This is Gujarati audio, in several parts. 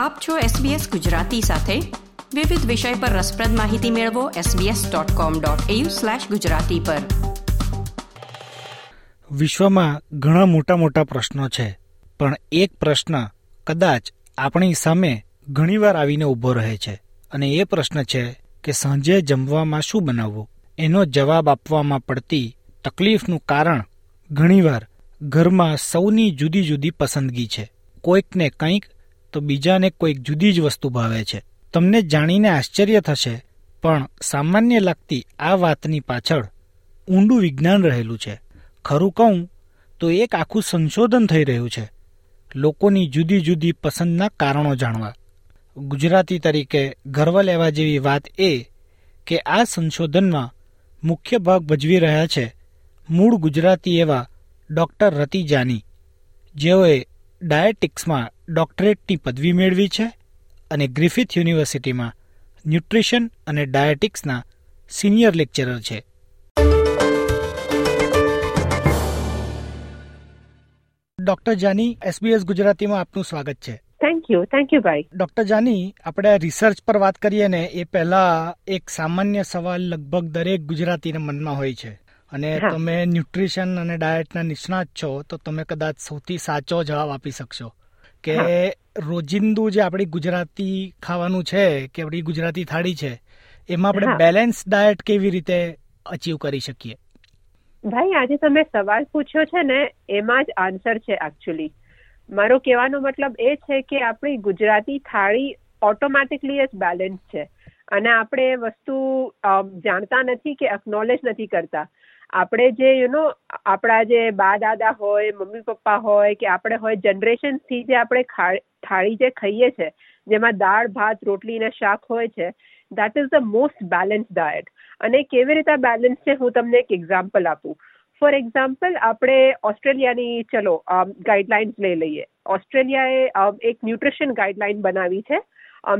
આપ છો SBS ગુજરાતી સાથે. વિવિધ વિષય પર રસપ્રદ માહિતી મેળવો sbs.com.au/gujarati પર. વિશ્વમાં ઘણા મોટા મોટા પ્રશ્નો છે, પણ એક પ્રશ્ન કદાચ આપણી સામે ઘણીવાર આવીને ઊભો રહે છે અને એ પ્રશ્ન છે કે સાંજે જમવામાં શું બનાવવું? એનો જવાબ આપવામાં પડતી તકલીફનું કારણ ઘણીવાર ઘરમાં સૌની જુદી જુદી પસંદગી છે. કોઈકને કંઈક તો બીજાને કોઈક જુદી જ વસ્તુ ભાવે છે. તમને જાણીને આશ્ચર્ય થશે, પણ સામાન્ય લાગતી આ વાતની પાછળ ઊંડું વિજ્ઞાન રહેલું છે. ખરું કહું, તો એક આખું સંશોધન થઈ રહ્યું છે. લોકોની જુદી જુદી પસંદના કારણો જાણવા. ગુજરાતી તરીકે ગર્વ લેવા જેવી વાત એ કે આ સંશોધનમાં મુખ્ય ભાગ ભજવી રહ્યા છે મૂળ ગુજરાતી એવા ડૉક્ટર રતિ જાની જેઓએ ડાયેટિક્સમાં ડોક્ટરેટની પદવી મેળવી છે અને ગ્રિફિથ યુનિવર્સિટીમાં ન્યુટ્રિશન અને ડાયેટિક્સના સિનિયર લેક્ચરર છે. ડોક્ટર જાની એસબીએસ ગુજરાતીમાં આપનું સ્વાગત છે. થેન્ક યુ થેન્ક યુ ભાઈ ડોક્ટર જાની આપણે રિસર્ચ પર વાત કરીએ ને એ પહેલા એક સામાન્ય સવાલ લગભગ દરેક ગુજરાતીના મનમાં હોય છે. અને તમે ન્યુટ્રિશન અને ડાયટના નિષ્ણાત છો તો તમે કદાચ સૌથી સાચો જવાબ આપી શકશો. કે રોજિંદુ જે આપણી ગુજરાતી ખાવાનું છે કે આપણી ગુજરાતી થાળી છે એમાં આપણે બેલેન્સ ડાયટ કેવી રીતે અચીવ કરી શકીએ? ભાઈ આજે તમે સવાલ પૂછ્યો છે ને એમાં જ આન્સર છે એકચ્યુઅલી મારો કહેવાનો મતલબ એ છે કે આપણી ગુજરાતી થાળી ઓટોમેટિકલી જ બેલેન્સ છે. અને આપણે એ વસ્તુ જાણતા નથી કે અકનોલેજ નથી કરતા. આપણે જે યુ નો આપણા જે બા દાદા હોય મમ્મી પપ્પા હોય કે આપણે હોય જનરેશનથી જે આપણે થાળી જે ખાઈએ છે, જેમાં દાળ, ભાત, રોટલી ને શાક હોય છે that is the most balance diet અને કેવી રીતે બેલેન્સ છે, હું તમને એક એક્ઝામ્પલ આપું. ફોર એક્ઝામ્પલ આપણે ઓસ્ટ્રેલિયાની, ચલો ગાઈડલાઇન્સ લઈ લઈએ. ઓસ્ટ્રેલિયાએ એક ન્યુટ્રિશન ગાઈડલાઇન બનાવી છે.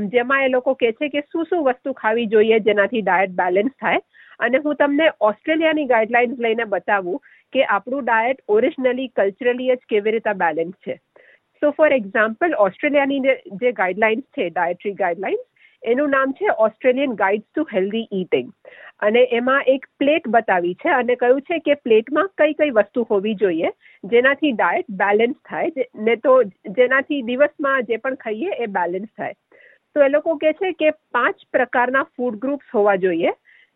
જેમાં એ લોકો કહે છે કે શું શું વસ્તુ ખાવી જોઈએ જેનાથી ડાયટ બેલેન્સ થાય. અને હું તમને ઓસ્ટ્રેલિયાની ગાઈડલાઇન્સ લઈને બતાવું કે આપણું ડાયટ ઓરિજિનલી કલ્ચરલી જ કેવી રીતે બેલેન્સ છે. સો ફોર એક્ઝામ્પલ ઓસ્ટ્રેલિયાની જે- ગાઈડલાઇન્સ છે ડાયટરી ગાઈડલાઇન્સ એનું નામ છે Australian guides to healthy eating અને એમાં એક પ્લેટ બતાવી છે અને કહ્યું છે કે પ્લેટમાં કઈ કઈ વસ્તુ હોવી જોઈએ જેનાથી ડાયટ બેલેન્સ થાય ને તો જેનાથી દિવસમાં જે પણ ખાઈએ એ બેલેન્સ થાય. તો એ લોકો કહે છે કે પાંચ પ્રકારના ફૂડ ગ્રુપ્સ હોવા જોઈએ.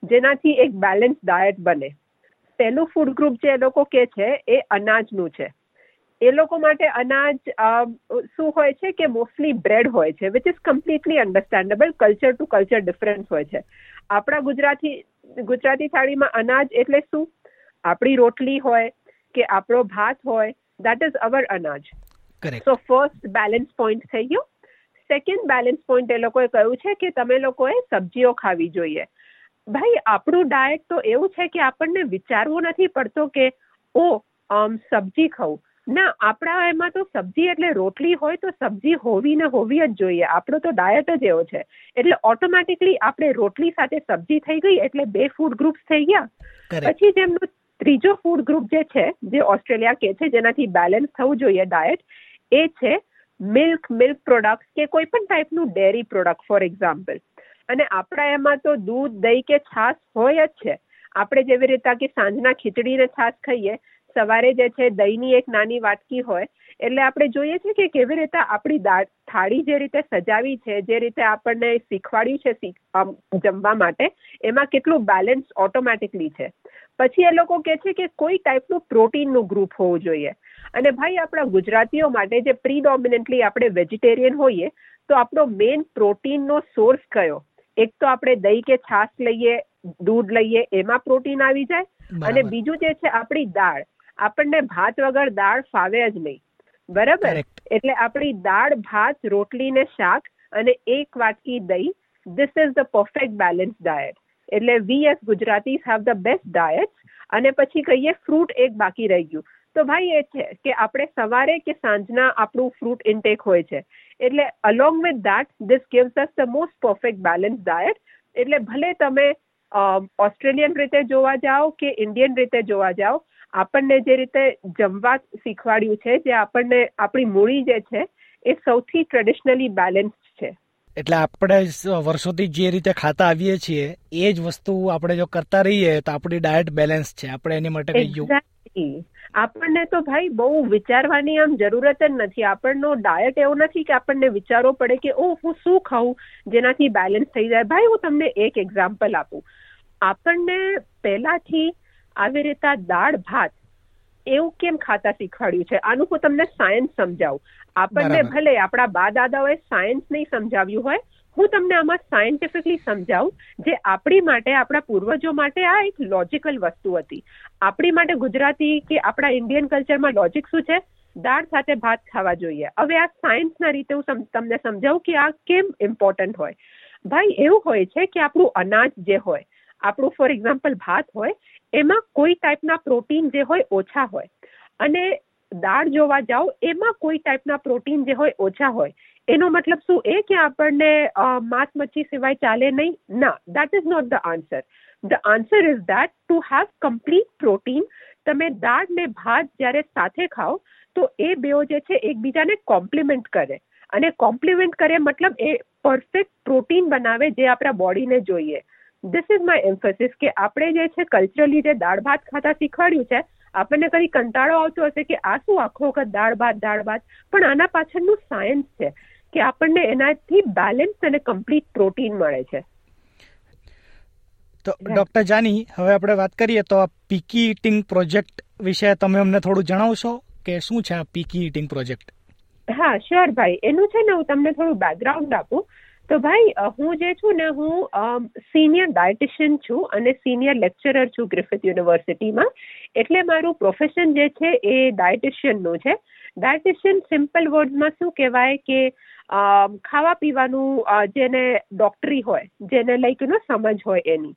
જેનાથી એક બેલેન્સ ડાયટ બને. પહેલું ફૂડ ગ્રુપ જે એ લોકો કે છે એ અનાજનું છે. એ લોકો માટે અનાજ શું હોય છે કે મોસ્ટલી બ્રેડ હોય છે which is completely understandable culture to culture difference હોય છે. આપણા ગુજરાતી ગુજરાતી થાળીમાં અનાજ એટલે શું? આપણી રોટલી હોય કે આપણો ભાત હોય દેટ ઇઝ અવર અનાજ. સો ફર્સ્ટ બેલેન્સ પોઈન્ટ થઈ ગયો. સેકન્ડ બેલેન્સ પોઈન્ટ એ લોકોએ કહ્યું છે કે તમે લોકોએ સબ્જીઓ ખાવી જોઈએ. ભાઈ આપણું ડાયટ તો એવું છે કે આપણને વિચારવું નથી પડતો કે ઓ સબ્જી ખાઉં. ના આપણા એમાં તો સબ્જી એટલે રોટલી હોય તો સબ્જી હોવી ને હોવી જ જોઈએ. આપણો તો ડાયટ જ એવો છે. એટલે ઓટોમેટિકલી આપણે રોટલી સાથે સબ્જી થઈ ગઈ એટલે બે ફૂડ ગ્રુપ્સ થઈ ગયા. પછી જેમનો ત્રીજો ફૂડ ગ્રુપ જે છે જે ઓસ્ટ્રેલિયા કે છે જેનાથી બેલેન્સ થવું જોઈએ ડાયટ એ છે મિલ્ક મિલ્ક પ્રોડક્ટ કે કોઈ પણ ટાઈપનું ડેરી પ્રોડક્ટ ફોર એક્ઝામ્પલ અને આપણા એમાં તો દૂધ, દહીં કે છાશ હોય જ છે. આપણે જેવી રીતે કે સાંજના ખીચડીને છાશ ખાઈએ, સવારે જે છે દહીંની એક નાની વાટકી હોય, એટલે આપણે જોઈએ છીએ કે કેવી રીતે આપણી થાળી જે રીતે સજાવી છે, જે રીતે આપણને શીખવાડ્યું છે જમવા માટે, એમાં કેટલું બેલેન્સ ઓટોમેટિકલી છે. પછી એ લોકો કહે છે કે કોઈ ટાઈપનું પ્રોટીનનું ગ્રુપ હોવું જોઈએ. અને ભાઈ આપણા ગુજરાતીઓ માટે જે પ્રીડોમિનન્ટલી આપણે વેજીટેરિયન હોઈએ, તો આપણો મેઇન પ્રોટીનનો સોર્સ કયો? એક તો આપણે દહીં કે છાશ લઈએ દૂધ લઈએ એમાં પ્રોટીન આવી જાય. અને બીજું જે છે આપણી દાળ. આપણને ભાત વગર દાળ ફાવે જ નહીં. બરાબર? એટલે આપણી દાળ ભાત રોટલી ને શાક અને એક વાટકી દહીં this is the perfect balance diet એટલે we as Gujarati have the best diet અને પછી કહીએ ફ્રૂટ એક બાકી રહી ગયું. તો ભાઈ એ છે કે આપણે સવારે કે સાંજના આપણું ફ્રૂટ ઇન્ટેક હોય છે. એટલે along with that this gives us the most perfect balance diet એટલે ભલે તમે ઓસ્ટ્રેલિયન રીતે જોવા જાઓ કે ઇન્ડિયન રીતે જોવા જાઓ આપણને જે રીતે જમવા શીખવાડ્યું છે જે આપણને આપણી મૂડી જે છે એ સૌથી ટ્રેડિશનલી બેલેન્સ છે. એટલે આપણે વર્ષોથી જે રીતે ખાતા આવીએ છીએ એ જ વસ્તુ આપણે જો કરતા રહીએ તો આપણી ડાયટ બેલેન્સ છે. આપણે એની માટે કઈ આપણને તો ભાઈ બહુ વિચારવાની આમ જરૂરત જ નથી. આપણનો ડાયટ એવો નથી કે આપણને વિચારવો પડે કે ઓ હું શું ખાઉં જેનાથી બેલેન્સ થઈ જાય. ભાઈ હું તમને એક એક્ઝામ્પલ આપું. આપણને પહેલાથી આવી રીતે દાળ ભાત એવું કેમ ખાતા શીખવાડ્યું છે? આનું હું તમને સાયન્સ સમજાવું. આપણને ભલે આપણા બા દાદાઓએ સાયન્સ નહીં સમજાવ્યું હોય હું તમને આમાં સાયન્ટિફિકલી સમજાવું, જે આપણી માટે, આપણા પૂર્વજો માટે આ એક લોજિકલ વસ્તુ હતી. આપણી માટે ગુજરાતી કે આપણા ઇન્ડિયન કલ્ચરમાં લોજિક શું છે? દાળ સાથે ભાત ખાવા જોઈએ. હવે આ સાયન્સના રીતે હું તમને સમજાવું કે આ કેમ ઇમ્પોર્ટન્ટ હોય. ભાઈ, એવું હોય છે કે આપણું અનાજ જે હોય, આપણું ફોર એક્ઝામ્પલ ભાત હોય, એમાં કોઈ ટાઈપના પ્રોટીન જે હોય ઓછા હોય. અને દાળ જોવા જાઓ, એમાં કોઈ ટાઈપના પ્રોટીન જે હોય ઓછા હોય. એનો મતલબ શું? એ કે આપણને માંસ મચ્છી સિવાય ચાલે નહીં? ના that is not the answer the answer is that to have complete protein તમે દાળ ને ભાત જ્યારે સાથે ખાઓ, તો એ બેઓ જે છે એકબીજાને કોમ્પ્લિમેન્ટ કરે. અને કોમ્પ્લિમેન્ટ કરે મતલબ એ પરફેક્ટ પ્રોટીન બનાવે જે આપણા બોડીને જોઈએ. ધીસ ઇઝ માય એમ્ફોસિસ કે આપણે જે છે કલ્ચરલી જે દાળ ભાત ખાતા શીખવાડ્યું છે, આપણને કદી કંટાળો આવતો હશે કે આ શું આખો વખત દાળ ભાત દાળ ભાત? પણ આના પાછળનું સાયન્સ છે. કે આપણને એનાથી બેલેન્સ અને કમ્પ્લીટ પ્રોટીન મળે છે. તો ડોક્ટર જાની હવે આપણે વાત કરીએ તો આ પીકી ઇટિંગ પ્રોજેક્ટ વિશે તમે અમને થોડું જણાવશો કે શું છે આ પીકી ઇટિંગ પ્રોજેક્ટ હા શ્યોર ભાઈ. એનું છે ને હું તમને થોડું બેકગ્રાઉન્ડ આપું. તો ભાઈ હું જે છું ને હું સિનિયર ડાયટિશિયન છું અને સિનિયર લેક્ચરર છું ગ્રિફિથ યુનિવર્સિટીમાં એટલે મારું પ્રોફેશન જે છે એ ડાયટિશિયનનું છે. ડાયટિશિયન સિમ્પલ વર્ડમાં શું કહેવાય કે ખાવા પીવાનું જેને ડોક્ટરી હોય, જેને લાઈક, નો સમજ હોય એની.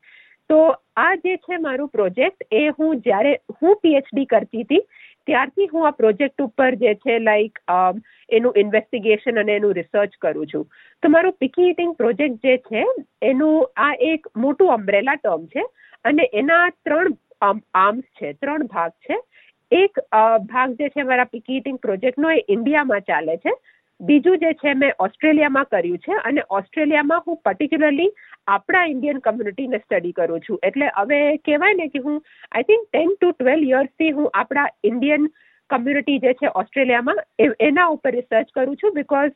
તો આ જે છે મારું પ્રોજેક્ટ, એ હું જ્યારે, હું પીએચડી કરતી હતી, ત્યારથી હું આ પ્રોજેક્ટ ઉપર જે છે લાઈક એનું ઇન્વેસ્ટિગેશન અને એનું રિસર્ચ કરું છું. તો મારું પિકી ઇટિંગ પ્રોજેક્ટ જે છે, એનું આ એક મોટું અમ્બ્રેલા ટર્મ છે, અને એના ત્રણ આર્મ્સ છે, ત્રણ ભાગ છે. એક ભાગ જે છે મારા પિકી ઇટિંગ પ્રોજેક્ટનો, એ ઇન્ડિયામાં ચાલે છે. બીજું જે છે મેં ઓસ્ટ્રેલિયામાં કર્યું છે અને ઓસ્ટ્રેલિયામાં હું પર્ટિક્યુલરલી આપણા ઇન્ડિયન કમ્યુનિટીને સ્ટડી કરું છું. એટલે હવે કહેવાય ને કે હું I think ten to twelve યર્સથી હું આપણા ઇન્ડિયન કમ્યુનિટી જે છે ઓસ્ટ્રેલિયામાં એના ઉપર રિસર્ચ કરું છું બિકોઝ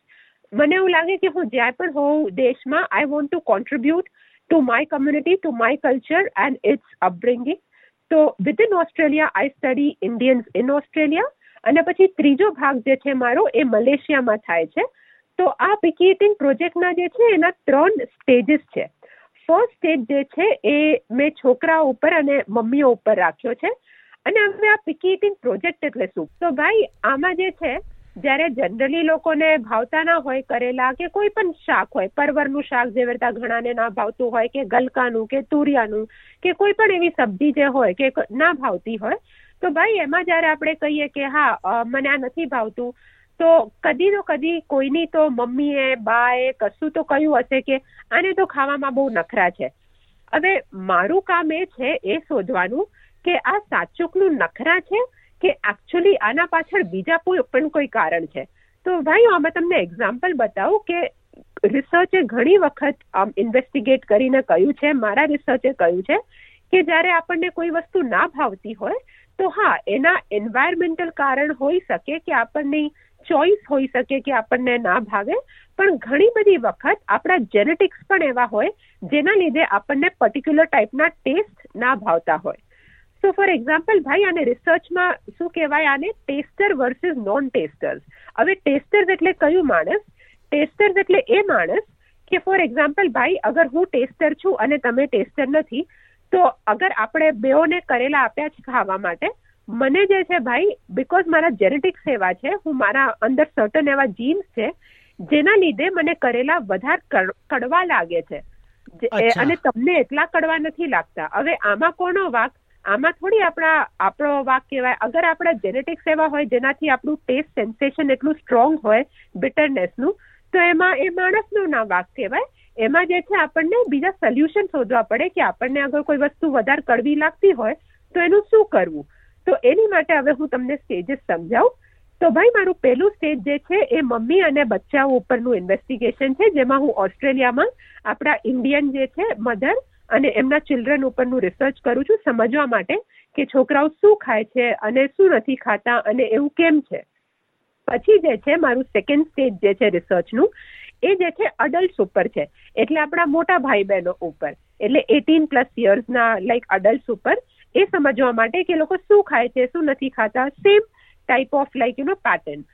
મને એવું લાગે કે હું જ્યાં પણ હોઉં દેશમાં I want to contribute to my community to my culture and its upbringing તો within Australia I study Indians in Australia અને પછી ત્રીજો ભાગ જે છે મારો એ મલેશિયામાં થાય છે. તો આ પિકી પ્રોજેક્ટના જે છે એના ત્રણ સ્ટેજીસ છે. ફર્સ્ટ સ્ટેજ જે છે એ મેં છોકરા ઉપર અને મમ્મીઓ ઉપર રાખ્યો છે. અને હવે આ પિકીટિંગ પ્રોજેક્ટ એટલે શું? તો ભાઈ, આમાં જે છે, જ્યારે જનરલી લોકોને ભાવતા ના હોય કરેલા કે કોઈ પણ શાક હોય, પરવરનું શાક જેવી રીતે ઘણાને ના ભાવતું હોય, કે ગલકાનું, કે તુરિયાનું, કે કોઈ પણ એવી સબ્જી જે હોય કે ના ભાવતી હોય તો ભાઈ, એમાં જયારે આપણે કહીએ કે હા મને આ નથી ભાવતું, તો કદી તો કદી કોઈની તો મમ્મીએ, બાએ કશું તો કહ્યું હશે કે આને તો ખાવામાં બહુ નખરા છે. હવે મારું કામ એ છે, એ શોધવાનું કે આ સાચુકનું નખરા છે કે એકચ્યુઅલી આના પાછળ બીજા કોઈ પણ કોઈ કારણ છે. તો ભાઈ, આમાં તમને એક્ઝામ્પલ બતાવું કે રિસર્ચે ઘણી વખત, આમ ઇન્વેસ્ટિગેટ કરીને કહ્યું છે, મારા રિસર્ચે કહ્યું છે કે જ્યારે આપણને કોઈ વસ્તુ ના ભાવતી હોય તો હા, એના એન્વાયરમેન્ટલ કારણ હોઈ શકે કે આપણને ચોઈસ હોઈ શકે કે આપણને ના ભાવે, પણ ઘણી બધી વખત આપણા જેનેટિક્સ પણ એવા હોય જેના લીધે આપણને પર્ટિક્યુલર ટાઈપના ટેસ્ટ ના ભાવતા હોય. સો ફોર એક્ઝામ્પલ ભાઈ, આને રિસર્ચમાં શું કહેવાય આને? ટેસ્ટર વર્સિસ નોન ટેસ્ટર્સ હવે ટેસ્ટર્સ એટલે કયું માણસ? ટેસ્ટર્સ એટલે એ માણસ કે ફોર એક્ઝામ્પલ ભાઈ, અગર હું ટેસ્ટર છું અને તમે ટેસ્ટર નથી તો અગર આપણે બેઓને કરેલા આપ્યા છે ખાવા માટે મને જે છે ભાઈ બિકોઝ મારા જેનેટિક્સ એવા છે હું મારા અંદર સર્ટન એવા જીન્સ છે જેના લીધે મને કરેલા વધારે કડવા લાગે છે. અને તમને એટલા કડવા નથી લાગતા. હવે આમાં કોનો વાક? આમાં થોડી આપણા આપણો વાક કહેવાય. અગર આપણા જેનેટિક્સ એવા હોય જેનાથી આપણું ટેસ્ટ સેન્સેશન એટલું સ્ટ્રોંગ હોય બિટરનેસનું તો એમાં એ માણસનું ના વાક કહેવાય. એમાં જે છે આપણને બીજા સોલ્યુશન શોધવા પડે કે આપણને અગર કોઈ વસ્તુ વધારે કડવી લાગતી હોય તો એનું શું કરવું? તો એની માટે હવે હું તમને સ્ટેજીસ સમજાવું. તો ભાઈ, મારું પહેલું સ્ટેજ જે છે એ મમ્મી અને બચ્ચાઓ ઉપરનું ઇન્વેસ્ટિગેશન છે, જેમાં હું ઓસ્ટ્રેલિયામાં આપણા ઇન્ડિયન જે છે મધર અને એમના ચિલ્ડ્રન ઉપરનું રિસર્ચ કરું છું, સમજવા માટે કે છોકરાઓ શું ખાય છે અને શું નથી ખાતા અને એવું કેમ છે. પછી જે છે, મારું સેકન્ડ સ્ટેજ જે છે રિસર્ચનું એ જે છે અડલ્ટ ઉપર છે. એટલે આપણા મોટા ભાઈ બહેનો ઉપર. એટલે એટીન પ્લસ યર્સના લાઈક અડલ્ટ ઉપર, એ સમજવા માટે કે લોકો શું ખાય છે, શું નથી ખાતા same type of like you know pattern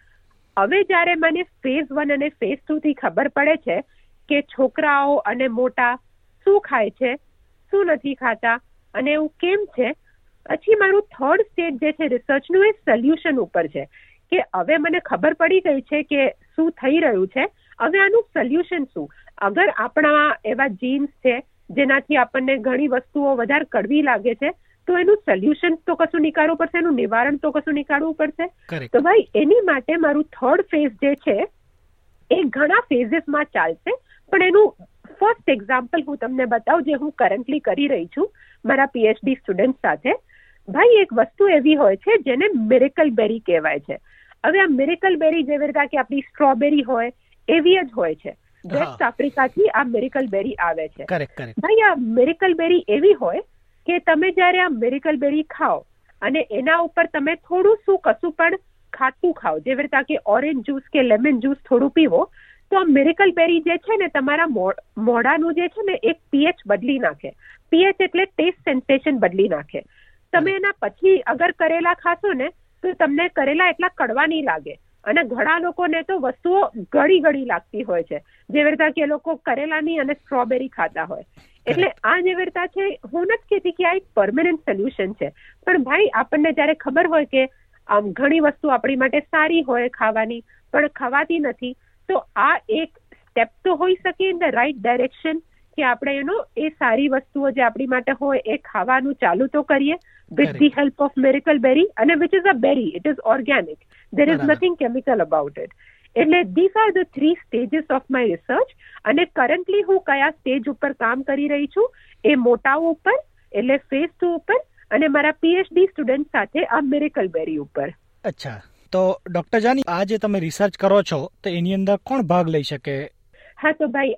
હવે જ્યારે મને ફેઝ વન અને ફેઝ ટુ થી ખબર પડે છે કે છોકરાઓ અને મોટા શું ખાય છે, શું નથી ખાતા, અને એવું કેમ છે, પછી મારું થર્ડ સ્ટેજ જે છે રિસર્ચનું એ સોલ્યુશન ઉપર છે. કે હવે મને ખબર પડી ગઈ છે કે શું થઈ રહ્યું છે. હવે આનું સોલ્યુશન શું? અગર આપણા એવા જીન્સ છે જેનાથી આપણને ઘણી વસ્તુઓ વધારે કડવી લાગે છે તો એનું સોલ્યુશન તો કશું નીકાળવું પડશે એનું નિવારણ તો કશું નીકાળવું પડશે. તો ભાઈ એની માટે મારું થર્ડ ફેઝ જે છે એ ઘણા ફેઝીસમાં ચાલશે. પણ એનું ફર્સ્ટ એક્ઝામ્પલ હું તમને બતાવું જે હું કરન્ટલી કરી રહી છું મારા પીએચડી સ્ટુડન્ટ સાથે. ભાઈ એક વસ્તુ એવી હોય છે જેને મિરેકલ બેરી કહેવાય છે. હવે આ મિરેકલ બેરી જેવી રીતે કે આપણી સ્ટ્રોબેરી હોય એવી જ હોય છે. વેસ્ટ આફ્રિકાથી આ મિરેકલ બેરી આવે છે. ભાઈ આ મિરેકલ બેરી એવી હોય કે તમે જ્યારે આ મેરિકલ બેરી ખાઓ અને એના ઉપર તમે થોડું શું કશું પણ ખાટું ખાઓ જેવી રીતે કે ઓરેન્જ જ્યુસ કે લેમન જ્યુસ થોડું પીવો તો આ મેરિકલ બેરી જે છે ને તમારા મોઢાનું જે છે ને એક પીએચ બદલી નાખે. પીએચ એટલે ટેસ્ટ સેન્સેશન બદલી નાખે. તમે એના પછી અગર કરેલા ખાશો ને તો તમને કરેલા એટલા કડવા નહીં લાગે. અને ઘણા લોકોને તો વસ્તુઓ ગળી ગળી લાગતી હોય છે. જેવી રીતે કે લોકો કરેલાની અને સ્ટ્રોબેરી ખાતા હોય. એટલે આ જેવી છે, હું નથી કહેતી કે આ એક પરમેનન્ટ સોલ્યુશન છે. પણ ભાઈ, આપણને જયારે ખબર હોય કે, આમ ઘણી વસ્તુ આપણી માટે સારી હોય ખાવાની, પણ ખવાતી નથી, તો આ એક સ્ટેપ તો હોઈ શકે ઇન ધ રાઈટ ડાયરેક્શન કે આપણે એનો, એ સારી વસ્તુઓ જે આપણી માટે હોય, એ ખાવાનું ચાલુ તો કરીએ with the help of miracle berry અને which is a berry it is organic there is nothing chemical about it. એટલે these are the three stages of my research અને કરન્ટલી હું કયા સ્ટેજ ઉપર કામ કરી રહી છું? એ મોટાઓ ઉપર એટલે ફેઝ ટુ ઉપર અને મારા પીએચડી સ્ટુડન્ટ સાથે આ મિરેકલ બેરી ઉપર. અચ્છા. તો ડોક્ટર જાની આ જે તમે રિસર્ચ કરો છો તો એની અંદર કોણ ભાગ લઈ શકે? હા તો ભાઈ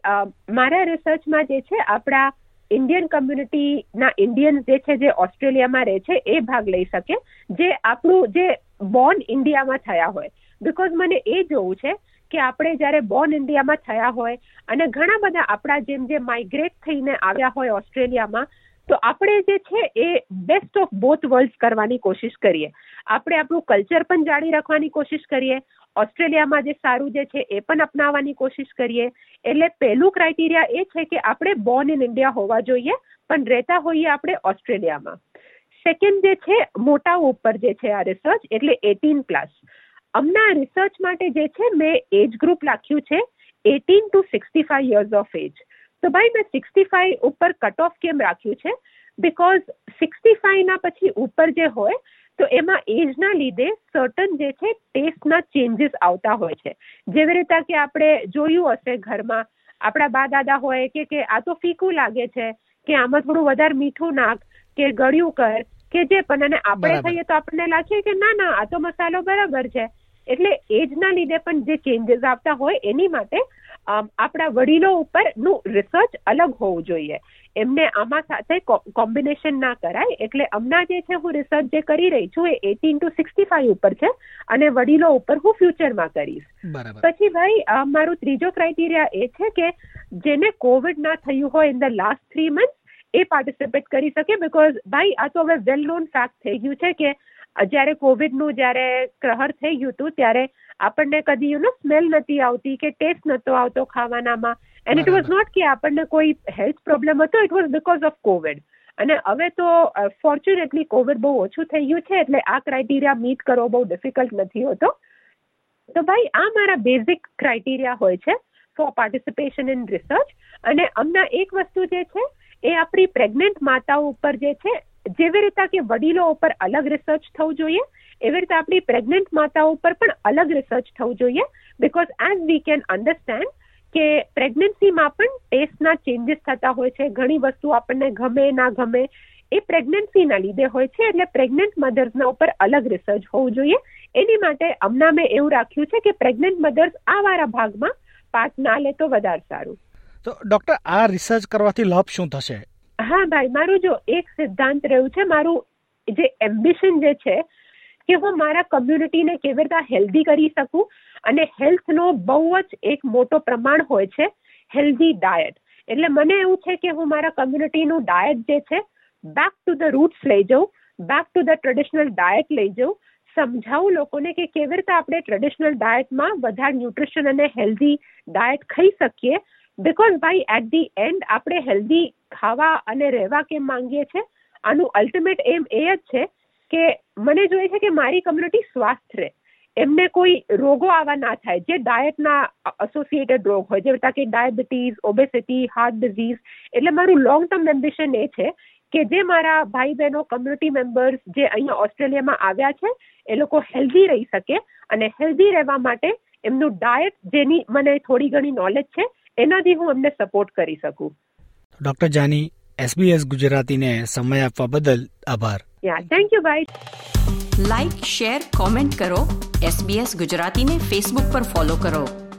મારા રિસર્ચમાં જે છે આપણા ઇન્ડિયન કમ્યુનિટીના ઇન્ડિયન જે છે, જે ઓસ્ટ્રેલિયામાં રહે છે, એ ભાગ લઈ શકે, જે આપણું, જે બોર્ન ઇન્ડિયામાં થયા હોય. બિકોઝ મને એ જોવું છે કે આપણે જ્યારે બોર્ન ઇન્ડિયામાં થયા હોય, અને ઘણા બધા આપણા જેમ જે માઇગ્રેટ થઈને આવ્યા હોય ઓસ્ટ્રેલિયામાં તો આપણે જે છે, એ બેસ્ટ ઓફ બોથ વર્લ્ડ કરવાની કોશિશ કરીએ. આપણે આપણું કલ્ચર પણ જાળી રાખવાની કોશિશ કરીએ ઓસ્ટ્રેલિયામાં જે સારું જે છે એ પણ અપનાવવાની કોશિશ કરીએ. એટલે પહેલું ક્રાઇટેરિયા એ છે કે આપણે બોર્ન ઇન ઇન્ડિયા હોવા જોઈએ, પણ રહેતા હોઈએ આપણે ઓસ્ટ્રેલિયામાં. સેકન્ડ જે છે, મોટા ઉપર જે છે આ રિસર્ચ એટલે એટીન પ્લસ અમના રિસર્ચ માટે જે છે, મેં એજ ગ્રુપ રાખ્યું છે eighteen to sixty five years of age તો ભાઈ મેં સિક્સટી ફાઈવ ઉપર કટ ઓફ કેમ રાખ્યું છે? બિકોઝ સિક્સટી ફાઈવના પછી ઉપર જે હોય તો એમાં એજના લીધે સર્ટન જે છે ટેસ્ટના ચેન્જીસ આવતા હોય છે. જેવી રીતે કે આપણે જોયું હશે ઘરમાં આપણા બા દાદા હોય કે કે આ તો ફીકું લાગે છે કે આમાં થોડું વધારે મીઠું નાખ કે ગળ્યું કર કે જે પણ અને આપણે ખાઈએ તો આપણને લાગે કે ના ના આ તો મસાલો બરાબર છે. એટલે એજના લીધે પણ જે ચેન્જીસ આવતા હોય એની માટે આપણા વડીલો ઉપરનું રિસર્ચ અલગ હોવું જોઈએ. એમને આમાં સાથે કોમ્બિનેશન ના કરાય. એટલે હમણાં જે છે હું રિસર્ચ જે કરી રહી છું એ એટીન ટુ સિક્સટી ફાઈવ ઉપર છે અને વડીલો ઉપર હું ફ્યુચરમાં કરીશ. પછી ભાઈ મારું ત્રીજો ક્રાઇટેરિયા એ છે કે જેને કોવિડ ના થયું હોય in the last three month A participate કરી શકે બીકોઝ ભાઈ આ તો હવે વેલ નોન ફેક્ટ થઈ ગયું છે કે જ્યારે કોવિડનું જ્યારે કહર થઈ ગયું હતું ત્યારે આપણને કદી યુ નો સ્મેલ નથી આવતી કે ટેસ્ટ નહોતો આવતો ખાવાનામાં. એન્ડ ઇટ વોઝ નોટ કે આપણને કોઈ હેલ્થ પ્રોબ્લેમ હતો it was because of Covid અને હવે તો ફોર્ચ્યુનેટલી કોવિડ બહુ ઓછું થઈ ગયું છે એટલે આ ક્રાઇટેરિયા મીટ કરવો બહુ ડિફિકલ્ટ નથી હોતો. તો ભાઈ આ મારા બેઝિક ક્રાઇટેરિયા હોય છે ફોર પાર્ટિસિપેશન ઇન રિસર્ચ અને હમણાં એક વસ્તુ જે છે એ આપણી પ્રેગ્નન્ટ માતાઓ ઉપર જે છે જેવી રીતે કે વડીલો ઉપર અલગ રિસર્ચ થવું જોઈએ, એવી રીતે આપણી પ્રેગ્નેન્ટ માતાઓ ઉપર પણ અલગ રિસર્ચ થવું જોઈએ because as we can understand કે પ્રેગ્નન્સીમાં પણ ટેસ્ટના ચેન્જીસ થતા હોય છે, ઘણી વસ્તુ આપણને ગમે, ના ગમે, એ પ્રેગ્નન્સીના લીધે હોય છે, એટલે પ્રેગ્નન્ટ મધર્સના ઉપર અલગ રિસર્ચ હોવું જોઈએ. એની માટે હમણાં મેં એવું રાખ્યું છે કે પ્રેગ્નન્ટ મધર્સ આ વાળા ભાગમાં પાર્ટ ના લે તો વધારે સારું. તો ડોક્ટર આ રિસર્ચ કરવાથી લાભ શું થશે? હા, ભાઈ, મારું જો એક સિદ્ધાંત રહ્યું છે, મારું જે એમ્બિશન જે છે કે હું મારા કમ્યુનિટીને કેવી રીતે હેલ્ધી કરી શકું અને હેલ્થનો બહુ જ એક મોટો પ્રમાણ હોય છે હેલ્ધી ડાયટ એટલે મને એવું છે કે હું મારા કમ્યુનિટીનું ડાયટ જે છે બેક ટુ ધ રૂટ્સ લઈ જાઉં back to the traditional diet લઈ જાઉં, સમજાવું લોકોને કે કેવી રીતે આપણે ટ્રેડિશનલ ડાયટમાં વધારે ન્યુટ્રિશન અને હેલ્ધી ડાયટ ખાઈ શકીએ. બિકોઝ ભાઈ એટ ધી એન્ડ આપણે હેલ્ધી ખાવા અને રહેવા કેમ માંગીએ છીએ આનું અલ્ટિમેટ એમ એ જ છે કે મને જોઈએ છે કે મારી કમ્યુનિટી સ્વાસ્થ રહે. એમને કોઈ રોગો આવા ના થાય. જે ડાયટના એસોસિએટેડ રોગ હોય જેવી કે ડાયાબિટીસ ઓબેસિટી હાર્ટ ડિઝીઝ એટલે મારું લોંગ ટર્મ એમ્બિશન એ છે કે જે મારા ભાઈ બહેનો કમ્યુનિટી મેમ્બર્સ જે અહીંયા ઓસ્ટ્રેલિયામાં આવ્યા છે, એ લોકો હેલ્ધી રહી શકે અને હેલ્ધી રહેવા માટે એમનું ડાયટ જેની મને થોડી ઘણી નોલેજ છે, એનાથી હું એમને સપોર્ટ કરી શકું. ડોક્ટર જાની એસબીએસ ગુજરાતીને સમય આપવા બદલ આભાર. યા થેન્ક યુ ભાઈ લાઇક શેર કોમેન્ટ કરો. એસબીએસ ગુજરાતીને ફેસબુક પર ફોલો કરો.